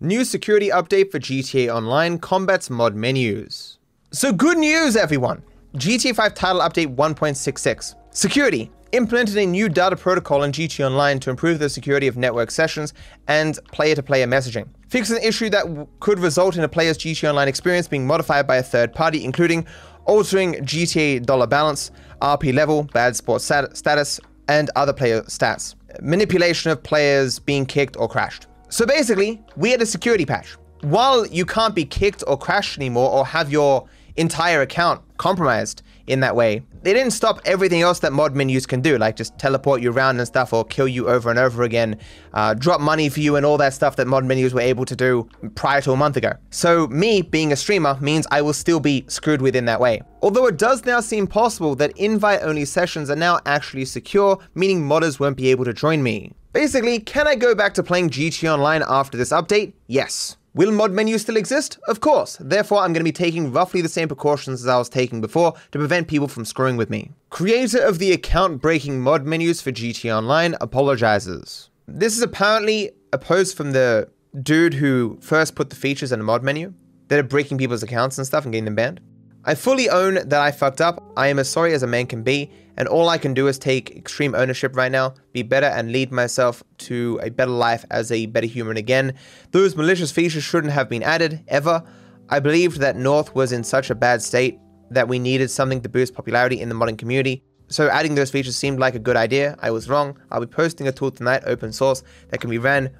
New security update for GTA Online combats mod menus. So good news everyone! GTA 5 title update 1.66. Security implemented a new data protocol in GTA Online to improve the security of network sessions and player-to-player messaging. Fixes an issue that could result in a player's GTA Online experience being modified by a third party, including altering GTA dollar balance, RP level, bad sports stat status, and other player stats. Manipulation of players being kicked or crashed. So basically, we had a security patch. While you can't be kicked or crashed anymore or have your entire account compromised in that way. They didn't stop everything else that mod menus can do, like just teleport you around and stuff or kill you over and over again, uh, drop money for you and all that stuff that mod menus were able to do prior to a month ago. So me being a streamer means I will still be screwed with in that way. Although it does now seem possible that invite-only sessions are now actually secure, meaning modders won't be able to join me. Basically, can I go back to playing GTA Online after this update? Yes. Will mod menus still exist? Of course. Therefore, I'm going to be taking roughly the same precautions as I was taking before to prevent people from screwing with me. Creator of the account breaking mod menus for GTA Online apologizes. This is apparently a post from the dude who first put the features in a mod menu that are breaking people's accounts and stuff and getting them banned. I fully own that I fucked up. I am as sorry as a man can be, and all I can do is take extreme ownership right now, be better, and lead myself to a better life as a better human again. Those malicious features shouldn't have been added, ever. I believed that North was in such a bad state that we needed something to boost popularity in the modding community. So adding those features seemed like a good idea. I was wrong. I'll be posting a tool tonight, open source, that can be ran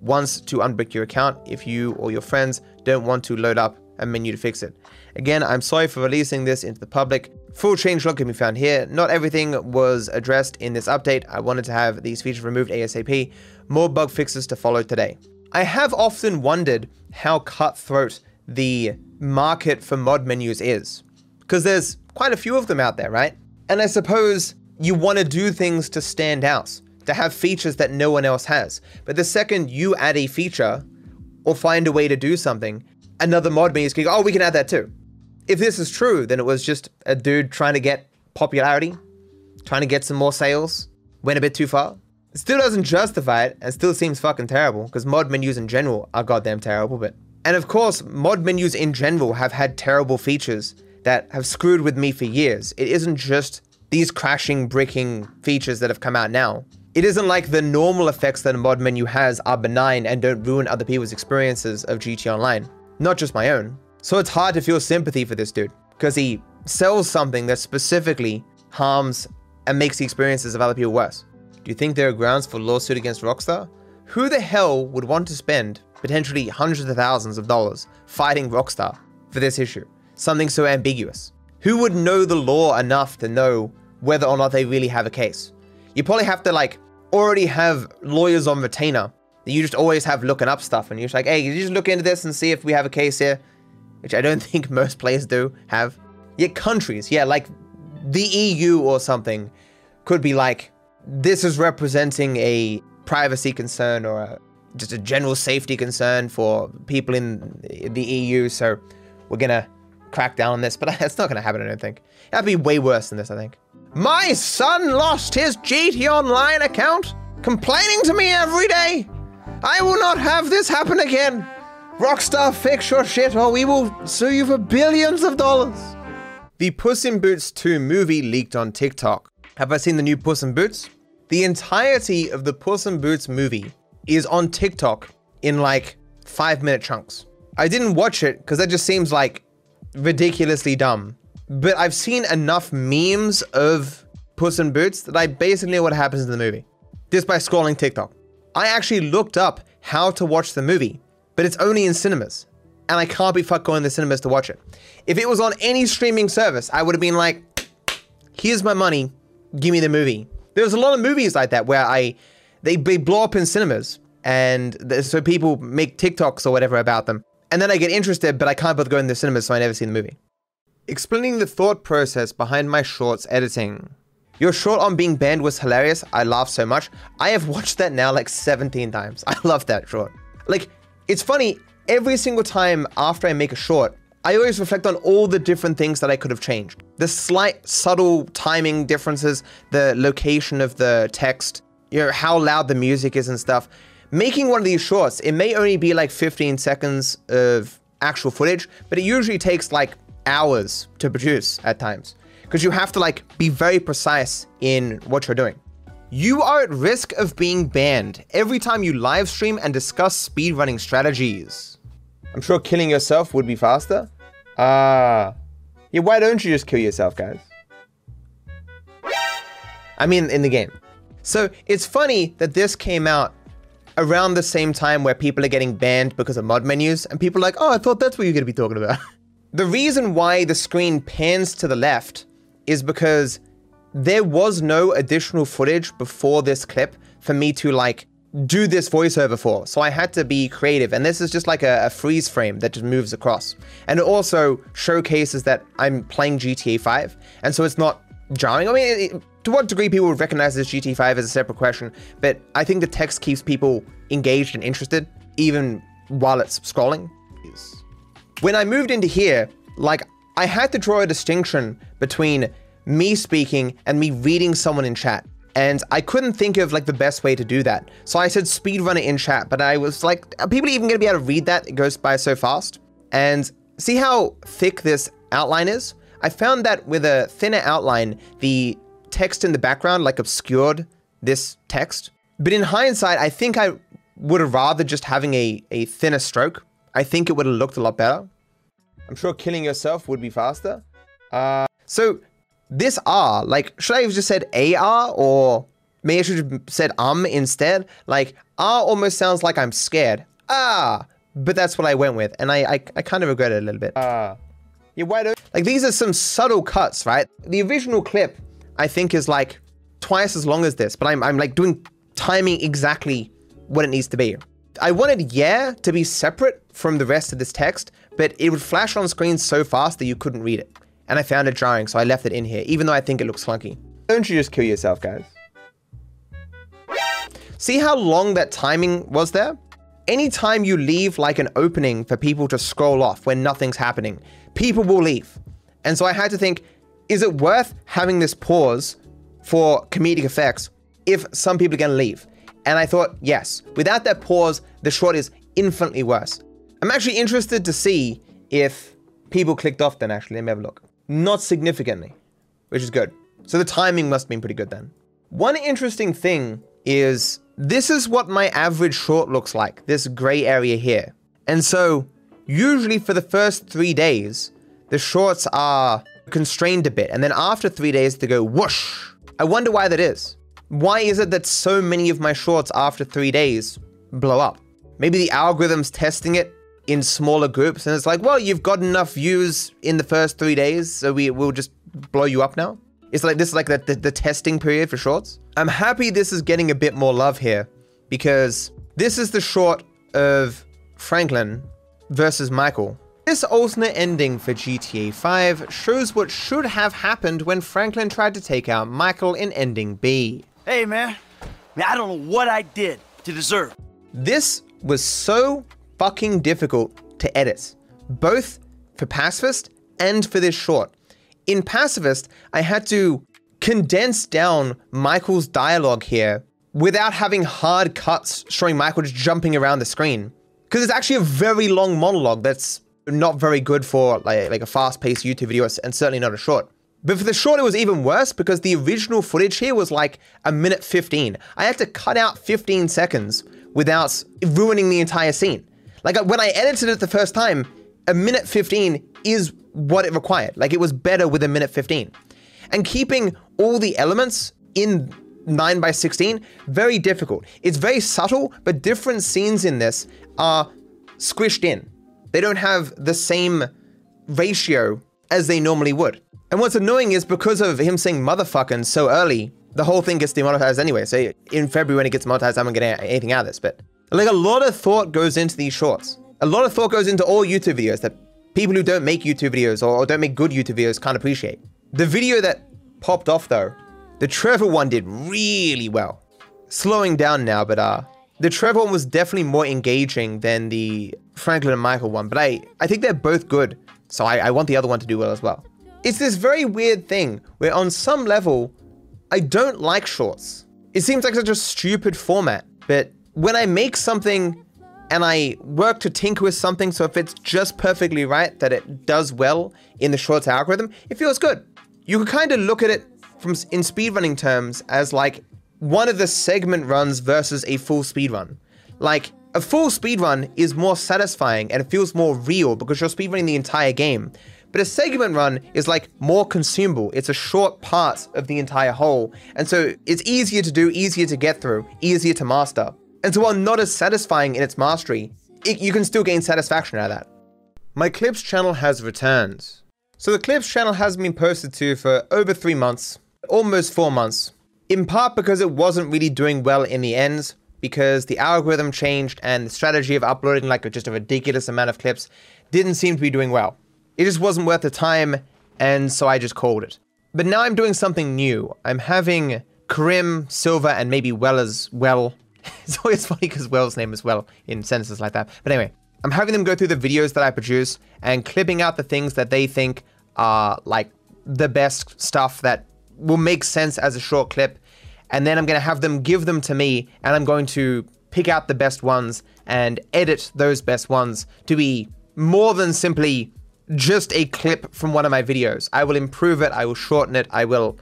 once to unbrick your account if you or your friends don't want to load up a menu to fix it. Again, I'm sorry for releasing this into the public. Full changelog can be found here. Not everything was addressed in this update. I wanted to have these features removed ASAP. More bug fixes to follow today. I have often wondered how cutthroat the market for mod menus is. Because there's quite a few of them out there, right? And I suppose you want to do things to stand out, to have features that no one else has. But the second you add a feature or find a way to do something, another mod menu is going, to go, oh, we can add that too if this is true, then it was just a dude trying to get popularity, trying to get some more sales, went a bit too far. It still doesn't justify it and still seems fucking terrible because mod menus in general are goddamn terrible, but. And of course, mod menus in general have had terrible features that have screwed with me for years. It isn't just these crashing, bricking features that have come out now. It isn't like the normal effects that a mod menu has are benign and don't ruin other people's experiences of GTA Online. Not just my own. So it's hard to feel sympathy for this dude because he sells something that specifically harms and makes the experiences of other people worse. Do you think there are grounds for lawsuit against Rockstar? Who the hell would want to spend potentially hundreds of thousands of dollars fighting Rockstar for this issue? Something so ambiguous. Who would know the law enough to know whether or not they really have a case? You probably have to like already have lawyers on retainer that you just always have looking up stuff and you're just like, hey, you just look into this and see if we have a case here which I don't think most players do have. Yet countries, yeah, like the EU or something, could be like, this is representing a privacy concern or a, just a general safety concern for people in the EU, so we're gonna crack down on this, but that's not gonna happen, I don't think. That'd be way worse than this, I think. My son lost his GTA Online account, complaining to me every day. I will not have this happen again. Rockstar, fix your shit or we will sue you for billions of dollars. The Puss in Boots 2 movie leaked on TikTok. Have I seen the new Puss in Boots? The entirety of the Puss in Boots movie is on TikTok in like five minute chunks. I didn't watch it because that just seems like ridiculously dumb. But I've seen enough memes of Puss in Boots that I basically know what happens in the movie. Just by scrolling TikTok. I actually looked up how to watch the movie but it's only in cinemas. And I can't be fucked going to the cinemas to watch it. If it was on any streaming service, I would have been like, here's my money, give me the movie. There's a lot of movies like that where I, they, they blow up in cinemas and so people make TikToks or whatever about them. And then I get interested, but I can't both go in the cinemas, so I never see the movie. Explaining the thought process behind my shorts editing. Your short on being banned was hilarious. I laughed so much. I have watched that now like 17 times. I love that short. Like, it's funny, every single time after I make a short, I always reflect on all the different things that I could have changed. The slight, subtle timing differences, the location of the text, you know, how loud the music is and stuff. making one of these shorts, it may only be like 15 seconds of actual footage, but it usually takes like hours to produce at times because you have to like be very precise in what you're doing. You are at risk of being banned every time you live stream and discuss speedrunning strategies. I'm sure killing yourself would be faster. Ah. Uh, yeah, why don't you just kill yourself, guys? I mean, in the game. So it's funny that this came out around the same time where people are getting banned because of mod menus, and people are like, oh, I thought that's what you're going to be talking about. the reason why the screen pans to the left is because there was no additional footage before this clip for me to like do this voiceover for. So I had to be creative. And this is just like a, a, freeze frame that just moves across. And it also showcases that I'm playing GTA 5. And so it's not jarring. I mean, it, to what degree people would recognize this GTA 5 is a separate question. But I think the text keeps people engaged and interested, even while it's scrolling. When I moved into here, like I had to draw a distinction between me speaking and me reading someone in chat. And I couldn't think of like the best way to do that. So I said speedrun it in chat, but I was like, are people even gonna be able to read that? It goes by so fast. And see how thick this outline is? I found that with a thinner outline, the text in the background like obscured this text. But in hindsight, I think I would have rather just having a, a thinner stroke. I think it would have looked a lot better. I'm sure killing yourself would be faster. Uh, so this R, like, should I have just said AR or maybe I should have said um instead? Like, R almost sounds like I'm scared. Ah, but that's what I went with. And I, I, I kind of regret it a little bit. Ah. Uh, yeah, why don't, like these are some subtle cuts, right? The original clip, I think is like twice as long as this, but I'm, I'm like doing timing exactly what it needs to be. I wanted yeah to be separate from the rest of this text, but it would flash on screen so fast that you couldn't read it and I found it jarring, so I left it in here, even though I think it looks clunky. Don't you just kill yourself, guys? See how long that timing was there? Anytime you leave like an opening for people to scroll off when nothing's happening, people will leave. And so I had to think, is it worth having this pause for comedic effects if some people are gonna leave? And I thought, yes, without that pause, the short is infinitely worse. I'm actually interested to see if people clicked off then actually, let me have a look. Not significantly, which is good. So the timing must have been pretty good then. One interesting thing is this is what my average short looks like, this gray area here. And so usually for the first three days, the shorts are constrained a bit. And then after three days, they go whoosh. I wonder why that is. Why is it that so many of my shorts after three days blow up? Maybe the algorithm's testing it in smaller groups and it's like, well, you've got enough views in the first three days, so we will just blow you up now. It's like this is like the, the, the testing period for shorts. I'm happy this is getting a bit more love here because this is the short of Franklin versus Michael. This alternate ending for GTA 5 shows what should have happened when Franklin tried to take out Michael in ending B. Hey man, man I don't know what I did to deserve. This was so fucking difficult to edit, both for Pacifist and for this short. In Pacifist, I had to condense down Michael's dialogue here without having hard cuts showing Michael just jumping around the screen. Because it's actually a very long monologue that's not very good for like, like a fast-paced YouTube video and certainly not a short. But for the short, it was even worse because the original footage here was like a minute 15. I had to cut out 15 seconds without ruining the entire scene. Like uh, when I edited it the first time, a minute 15 is what it required. Like it was better with a minute 15. And keeping all the elements in 9 by 16 very difficult. It's very subtle, but different scenes in this are squished in. They don't have the same ratio as they normally would. And what's annoying is because of him saying motherfucking so early, the whole thing gets demonetized anyway. So in February when it gets monetized, I'm not getting anything out of this. But like a lot of thought goes into these shorts. A lot of thought goes into all YouTube videos that people who don't make YouTube videos or, or don't make good YouTube videos can't appreciate. The video that popped off though, the Trevor one did really well. Slowing down now, but uh, the Trevor one was definitely more engaging than the Franklin and Michael one, but I, I think they're both good. So I, I want the other one to do well as well. It's this very weird thing where on some level, I don't like shorts. It seems like such a stupid format, but when I make something and I work to tinker with something, so if it's just perfectly right that it does well in the shorts algorithm, it feels good. You could kind of look at it from in speedrunning terms as like one of the segment runs versus a full speedrun. Like a full speedrun is more satisfying and it feels more real because you're speedrunning the entire game. But a segment run is like more consumable. It's a short part of the entire whole. And so it's easier to do, easier to get through, easier to master. And so while not as satisfying in its mastery, it, you can still gain satisfaction out of that. My Clips channel has returned. So the Clips channel has been posted to for over three months, almost four months. In part because it wasn't really doing well in the ends, because the algorithm changed and the strategy of uploading like just a ridiculous amount of clips didn't seem to be doing well. It just wasn't worth the time, and so I just called it. But now I'm doing something new. I'm having Karim, Silva, and maybe Well as well. it's always funny because Will's name is Well in sentences like that. But anyway, I'm having them go through the videos that I produce and clipping out the things that they think are like the best stuff that will make sense as a short clip and then I'm going to have them give them to me, and I'm going to pick out the best ones and edit those best ones to be more than simply just a clip from one of my videos. I will improve it, I will shorten it, I will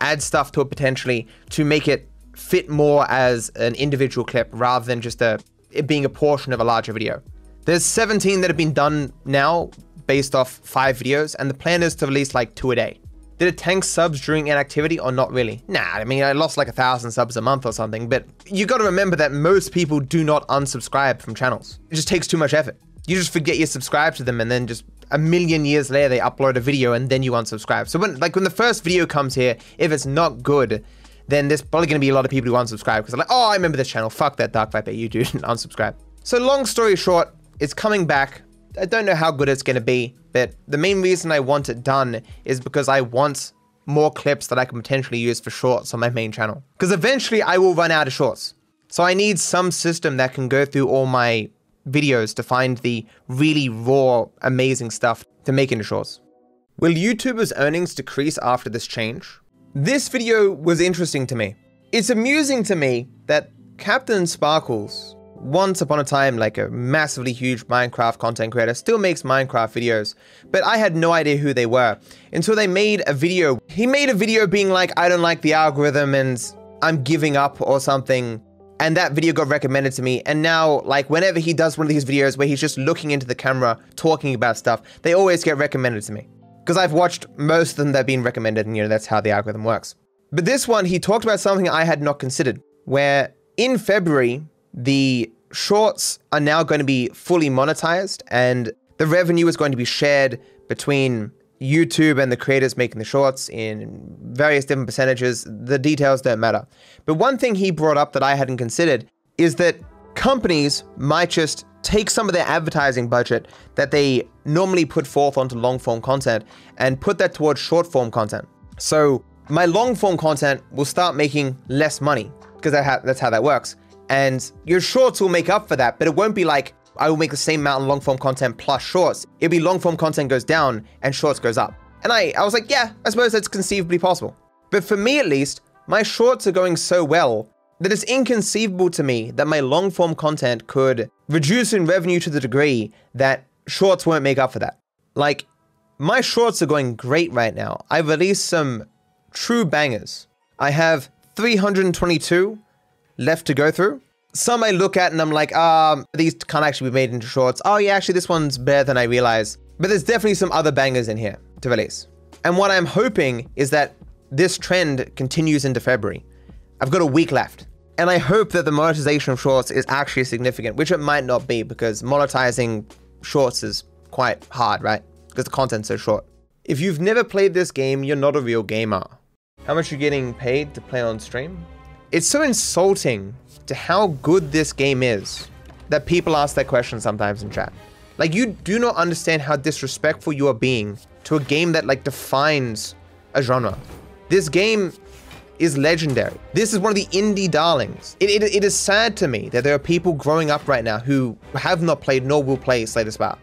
add stuff to it potentially to make it fit more as an individual clip rather than just a it being a portion of a larger video. There's 17 that have been done now based off five videos, and the plan is to release like two a day. Did it tank subs during inactivity or not really? Nah, I mean, I lost like a thousand subs a month or something, but you gotta remember that most people do not unsubscribe from channels. It just takes too much effort. You just forget you subscribe to them and then just a million years later they upload a video and then you unsubscribe. So when like when the first video comes here, if it's not good, then there's probably gonna be a lot of people who unsubscribe because they're like, oh, I remember this channel. Fuck that DarkViperAU dude, and unsubscribe. So long story short, it's coming back. I don't know how good it's gonna be. But the main reason I want it done is because I want more clips that I can potentially use for shorts on my main channel. Because eventually I will run out of shorts. So I need some system that can go through all my videos to find the really raw, amazing stuff to make into shorts. Will YouTubers' earnings decrease after this change? This video was interesting to me. It's amusing to me that CaptainSparklez, once upon a time like a massively huge Minecraft content creator, still makes Minecraft videos, but I had no idea who they were until they made a video. He made a video being like, I don't like the algorithm and I'm giving up or something. And that video got recommended to me. And now, like, whenever he does one of these videos where he's just looking into the camera, talking about stuff, they always get recommended to me. Because I've watched most of them that have been recommended, and you know, that's how the algorithm works. But this one, he talked about something I had not considered, where in February, the shorts are now going to be fully monetized and the revenue is going to be shared between YouTube and the creators making the shorts in various different percentages. The details don't matter. But one thing he brought up that I hadn't considered is that companies might just take some of their advertising budget that they normally put forth onto long form content and put that towards short form content. So my long form content will start making less money because that that's how that works. And your shorts will make up for that, but it won't be like I will make the same amount of long form content plus shorts. It'll be long form content goes down and shorts goes up. And I, I was like, yeah, I suppose that's conceivably possible. But for me at least, my shorts are going so well that it's inconceivable to me that my long form content could reduce in revenue to the degree that shorts won't make up for that. Like, my shorts are going great right now. I've released some true bangers. I have 322 left to go through. Some I look at and I'm like, um, these can't actually be made into shorts. Oh yeah, actually this one's better than I realize. But there's definitely some other bangers in here to release. And what I'm hoping is that this trend continues into February. I've got a week left. And I hope that the monetization of shorts is actually significant, which it might not be because monetizing shorts is quite hard, right? Because the content's so short. If you've never played this game, you're not a real gamer. How much are you getting paid to play on stream? It's so insulting to how good this game is that people ask that question sometimes in chat. Like you do not understand how disrespectful you are being to a game that like defines a genre. This game is legendary. This is one of the indie darlings. It, it, it is sad to me that there are people growing up right now who have not played nor will play Slay the Spire.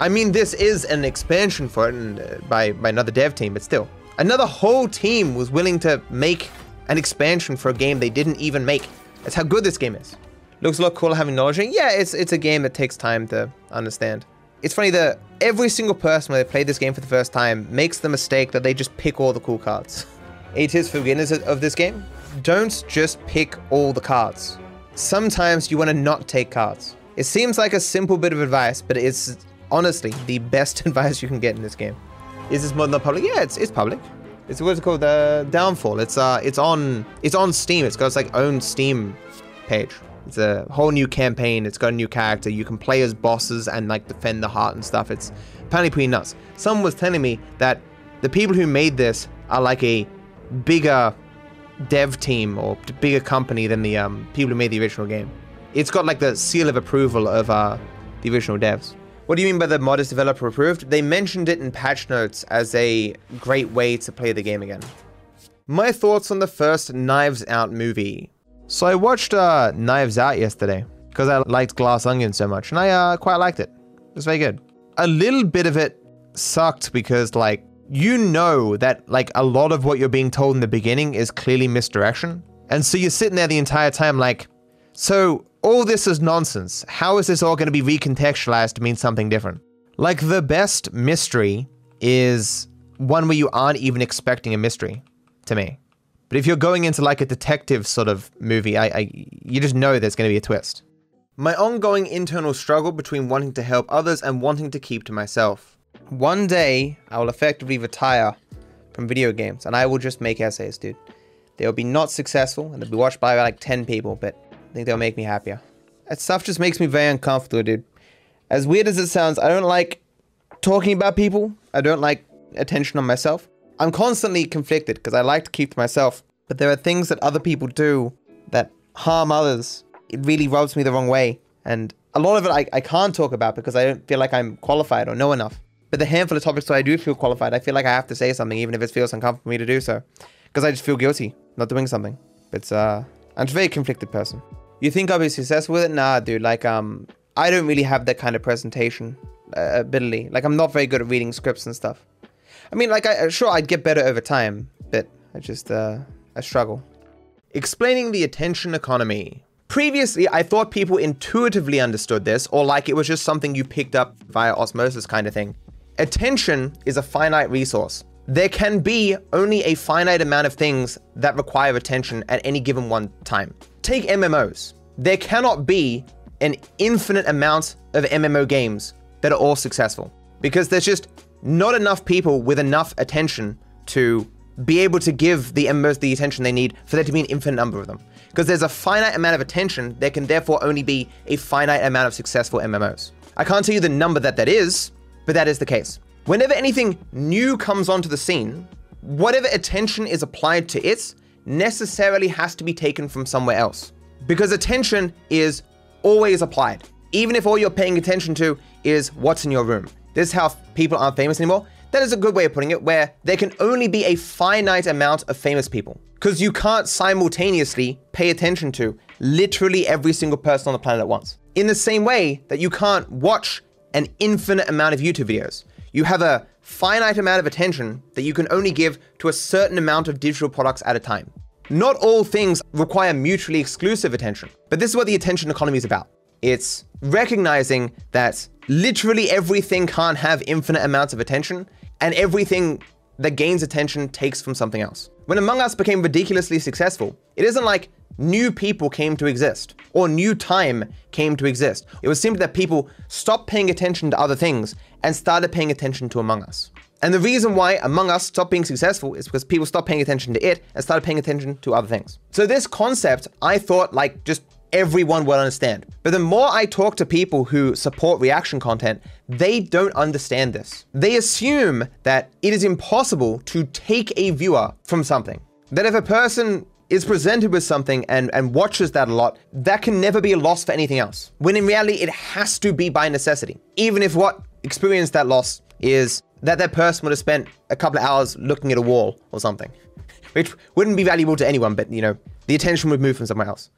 I mean, this is an expansion for it and, uh, by, by another dev team, but still. Another whole team was willing to make an expansion for a game they didn't even make. That's how good this game is. Looks a lot cooler having knowledge. Yeah, it's it's a game that takes time to understand. It's funny that every single person when they play this game for the first time makes the mistake that they just pick all the cool cards. It is for beginners of this game. Don't just pick all the cards. Sometimes you want to not take cards. It seems like a simple bit of advice, but it's honestly the best advice you can get in this game. Is this mod not public? Yeah, it's it's public. It's what's it called the Downfall. It's uh it's on it's on Steam. It's got its like own Steam page. It's a whole new campaign. It's got a new character. You can play as bosses and like defend the heart and stuff. It's apparently pretty nuts. Someone was telling me that the people who made this are like a bigger dev team or bigger company than the um, people who made the original game. It's got like the seal of approval of uh, the original devs. What do you mean by the mod is developer approved? They mentioned it in patch notes as a great way to play the game again. My thoughts on the first Knives Out movie. So I watched uh, Knives Out yesterday because I liked Glass Onion so much, and I uh, quite liked it. It was very good. A little bit of it sucked because, like, you know that like a lot of what you're being told in the beginning is clearly misdirection, and so you're sitting there the entire time like, so all this is nonsense. How is this all going to be recontextualized to mean something different? Like the best mystery is one where you aren't even expecting a mystery, to me. But if you're going into like a detective sort of movie, I, I you just know there's going to be a twist. My ongoing internal struggle between wanting to help others and wanting to keep to myself. One day, I will effectively retire from video games and I will just make essays, dude. They will be not successful and they'll be watched by like 10 people, but I think they'll make me happier. That stuff just makes me very uncomfortable, dude. As weird as it sounds, I don't like talking about people. I don't like attention on myself. I'm constantly conflicted because I like to keep to myself, but there are things that other people do that harm others. It really rubs me the wrong way. And a lot of it I, I can't talk about because I don't feel like I'm qualified or know enough. But the handful of topics that I do feel qualified, I feel like I have to say something even if it feels uncomfortable for me to do so. Because I just feel guilty not doing something. It's uh I'm a very conflicted person. You think I'll be successful with it? Nah, dude. Like um I don't really have that kind of presentation uh, ability. Like I'm not very good at reading scripts and stuff. I mean, like, I, sure, I'd get better over time, but I just, uh, I struggle. Explaining the attention economy. Previously, I thought people intuitively understood this, or like it was just something you picked up via osmosis kind of thing. Attention is a finite resource. There can be only a finite amount of things that require attention at any given one time. Take MMOs. There cannot be an infinite amount of MMO games that are all successful because there's just not enough people with enough attention to be able to give the MMOs the attention they need for there to be an infinite number of them. Because there's a finite amount of attention, there can therefore only be a finite amount of successful MMOs. I can't tell you the number that that is, but that is the case. Whenever anything new comes onto the scene, whatever attention is applied to it necessarily has to be taken from somewhere else. Because attention is always applied, even if all you're paying attention to is what's in your room. This is how people aren't famous anymore. That is a good way of putting it, where there can only be a finite amount of famous people. Because you can't simultaneously pay attention to literally every single person on the planet at once. In the same way that you can't watch an infinite amount of YouTube videos. You have a finite amount of attention that you can only give to a certain amount of digital products at a time. Not all things require mutually exclusive attention, but this is what the attention economy is about. It's recognizing that literally everything can't have infinite amounts of attention, and everything that gains attention takes from something else. When Among Us became ridiculously successful, it isn't like new people came to exist or new time came to exist. It was simply that people stopped paying attention to other things and started paying attention to Among Us. And the reason why Among Us stopped being successful is because people stopped paying attention to it and started paying attention to other things. So this concept, I thought like just everyone will understand. But the more I talk to people who support reaction content, they don't understand this. They assume that it is impossible to take a viewer from something. That if a person is presented with something and, and watches that a lot, that can never be a loss for anything else. When in reality, it has to be by necessity. Even if what experienced that loss is that that person would have spent a couple of hours looking at a wall or something, which wouldn't be valuable to anyone, but you know, the attention would move from somewhere else.